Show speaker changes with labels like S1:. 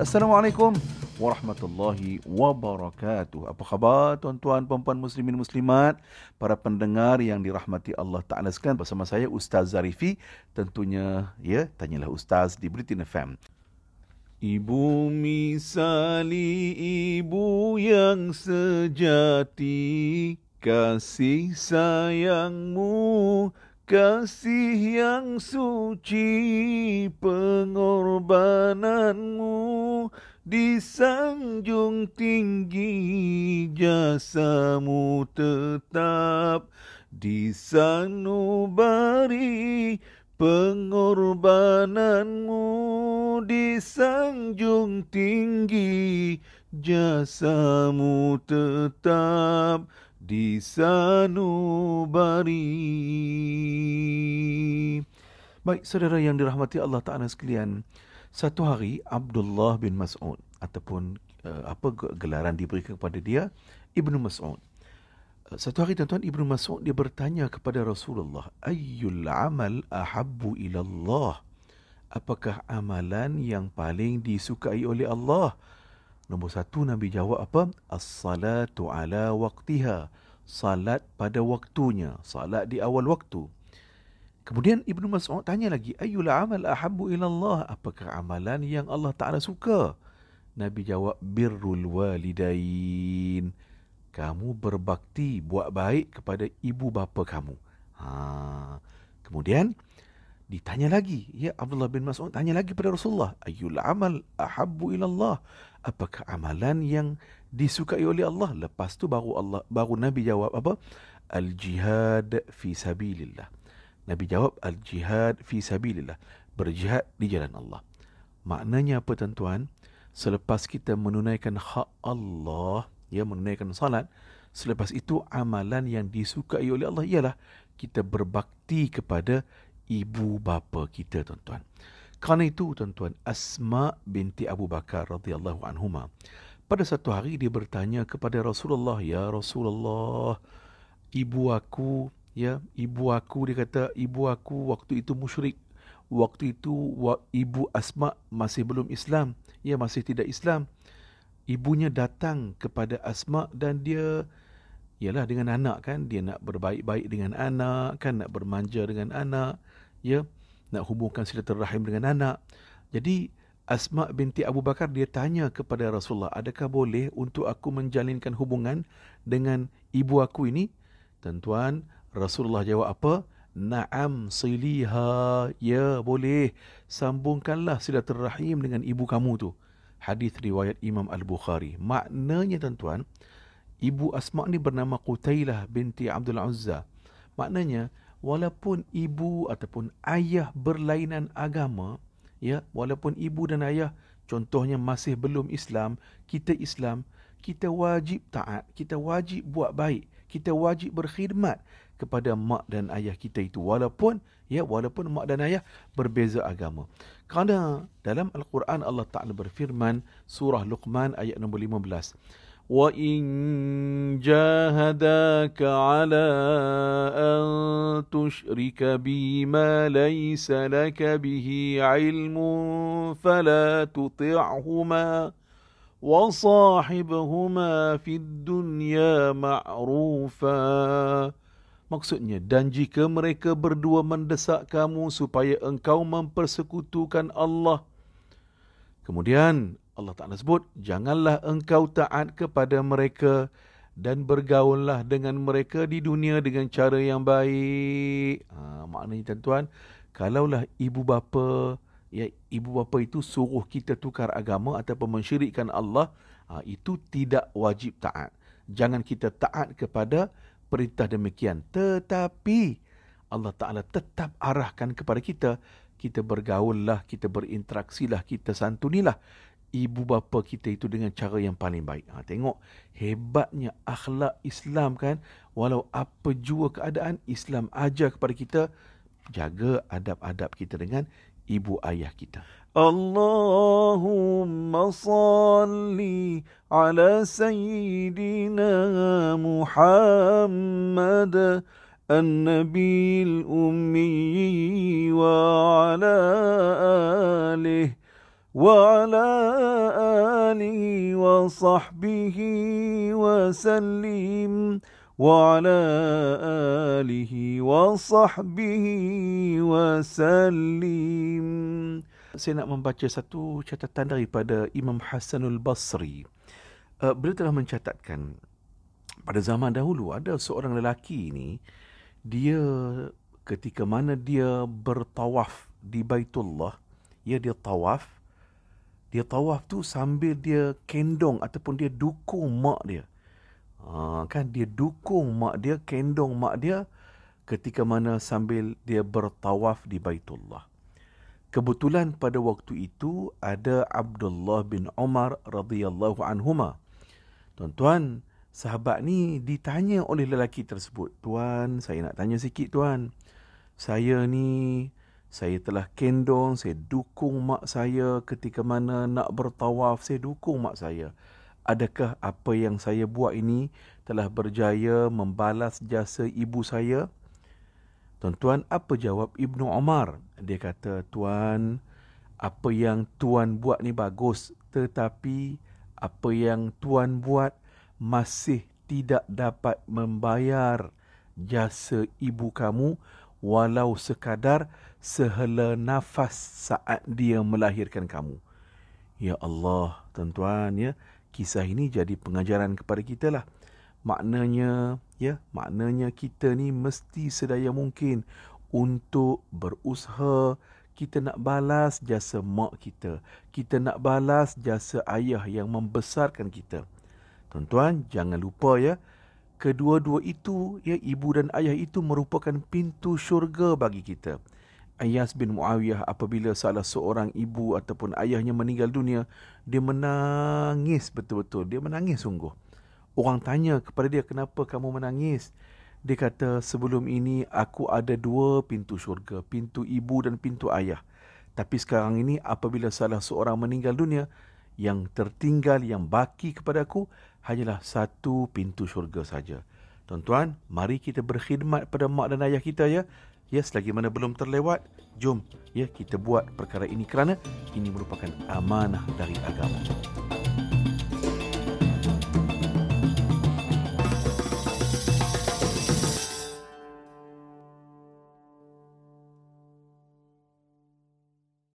S1: Assalamualaikum warahmatullahi wabarakatuh. Apa khabar tuan-tuan, puan-puan muslimin muslimat, para pendengar yang dirahmati Allah Taala sekalian bersama saya Ustaz Zarifi. Tentunya ya, tanyalah Ustaz di Britain FM. Ibu misali ibu yang sejati Kasih sayangmu Kasih yang suci Pengorbananmu Disanjung tinggi Jasamu tetap Disanubari. Pengorbananmu disanjung tinggi Jasamu tetap disanubari Baik, saudara yang dirahmati Allah Ta'ala sekalian Satu hari, Abdullah bin Mas'ud Ataupun uh, apa gelaran diberikan kepada dia Ibnu Mas'ud satu hari tuan-tuan Ibnu Mas'ud dia bertanya kepada Rasulullah, "Ayyul amal ahabbu ila Allah?" Apakah amalan yang paling disukai oleh Allah? Nombor satu Nabi jawab apa? As-salatu ala waqtiha. Salat pada waktunya. Salat di awal waktu. Kemudian Ibnu Mas'ud tanya lagi, "Ayyul amal ahabbu ila Allah?" Apakah amalan yang Allah Taala suka? Nabi jawab, "Birrul walidain." kamu berbakti buat baik kepada ibu bapa kamu. Ha. Kemudian ditanya lagi, ya Abdullah bin Mas'ud tanya lagi pada Rasulullah, ayyul amal ahabbu ila Allah? Apakah amalan yang disukai oleh Allah? Lepas tu baru Allah baru Nabi jawab apa? Al jihad fi sabilillah. Nabi jawab al jihad fi sabilillah, berjihad di jalan Allah. Maknanya apa tuan-tuan? Selepas kita menunaikan hak Allah, ya menunaikan salat selepas itu amalan yang disukai oleh Allah ialah kita berbakti kepada ibu bapa kita tuan-tuan. Kerana itu tuan-tuan Asma binti Abu Bakar radhiyallahu anhuma pada satu hari dia bertanya kepada Rasulullah ya Rasulullah ibu aku ya ibu aku dia kata ibu aku waktu itu musyrik. Waktu itu ibu Asma masih belum Islam. Ya masih tidak Islam. Ibunya datang kepada Asma dan dia ialah dengan anak kan dia nak berbaik-baik dengan anak kan nak bermanja dengan anak ya nak hubungkan silaturahim dengan anak. Jadi Asma binti Abu Bakar dia tanya kepada Rasulullah adakah boleh untuk aku menjalinkan hubungan dengan ibu aku ini? Tuan-tuan Rasulullah jawab apa? Naam siliha. Ya boleh. Sambungkanlah silaturahim dengan ibu kamu tu. Hadis riwayat Imam Al-Bukhari. Maknanya tuan-tuan, ibu Asma ni bernama Qutailah binti Abdul Uzza. Maknanya walaupun ibu ataupun ayah berlainan agama, ya, walaupun ibu dan ayah contohnya masih belum Islam, kita Islam, kita wajib taat, kita wajib buat baik, kita wajib berkhidmat kepada mak dan ayah kita itu walaupun ya walaupun mak dan ayah berbeza agama. Kerana dalam Al-Quran Allah Taala berfirman surah Luqman ayat nombor 15. In jahadaka ala an tushrika bima laysa laka bihi ilmun fala tuti'huma wa sahibhuma fid dunya ma'rufa Maksudnya, dan jika mereka berdua mendesak kamu supaya engkau mempersekutukan Allah. Kemudian Allah Ta'ala sebut, janganlah engkau taat kepada mereka dan bergaullah dengan mereka di dunia dengan cara yang baik. Ha, maknanya tuan-tuan, kalaulah ibu bapa, ya ibu bapa itu suruh kita tukar agama ataupun mensyirikkan Allah, ha, itu tidak wajib taat. Jangan kita taat kepada perintah demikian. Tetapi Allah Ta'ala tetap arahkan kepada kita. Kita bergaullah, kita berinteraksilah, kita santunilah ibu bapa kita itu dengan cara yang paling baik. Ha, tengok hebatnya akhlak Islam kan. Walau apa jua keadaan, Islam ajar kepada kita jaga adab-adab kita dengan ibu ayah kita. اللهم صل على سيدنا محمد النبي الأمي وعلى آله وعلى آله وصحبه وسلم وعلى آله وصحبه وسلم Saya nak membaca satu catatan daripada Imam Hasanul Basri. Uh, beliau telah mencatatkan pada zaman dahulu ada seorang lelaki ini dia ketika mana dia bertawaf di Baitullah, ya dia tawaf dia tawaf tu sambil dia kendong ataupun dia dukung mak dia. Ha, kan dia dukung mak dia, kendong mak dia ketika mana sambil dia bertawaf di Baitullah. Kebetulan pada waktu itu ada Abdullah bin Umar radhiyallahu anhuma. Tuan-tuan, sahabat ni ditanya oleh lelaki tersebut. Tuan, saya nak tanya sikit tuan. Saya ni saya telah kendong, saya dukung mak saya ketika mana nak bertawaf, saya dukung mak saya. Adakah apa yang saya buat ini telah berjaya membalas jasa ibu saya? Tuan-tuan, apa jawab Ibnu Omar? Dia kata, Tuan, apa yang Tuan buat ni bagus. Tetapi apa yang Tuan buat masih tidak dapat membayar jasa ibu kamu walau sekadar sehela nafas saat dia melahirkan kamu. Ya Allah, tuan-tuan ya, kisah ini jadi pengajaran kepada kita lah. Maknanya, ya, maknanya kita ni mesti sedaya mungkin untuk berusaha kita nak balas jasa mak kita. Kita nak balas jasa ayah yang membesarkan kita. Tuan-tuan, jangan lupa ya, kedua-dua itu, ya, ibu dan ayah itu merupakan pintu syurga bagi kita. Ayas bin Muawiyah apabila salah seorang ibu ataupun ayahnya meninggal dunia, dia menangis betul-betul. Dia menangis sungguh. Orang tanya kepada dia, kenapa kamu menangis? Dia kata, sebelum ini aku ada dua pintu syurga. Pintu ibu dan pintu ayah. Tapi sekarang ini apabila salah seorang meninggal dunia, yang tertinggal, yang baki kepada aku, hanyalah satu pintu syurga saja. Tuan-tuan, mari kita berkhidmat pada mak dan ayah kita ya. Ya, selagi mana belum terlewat, jom ya kita buat perkara ini kerana ini merupakan amanah dari agama.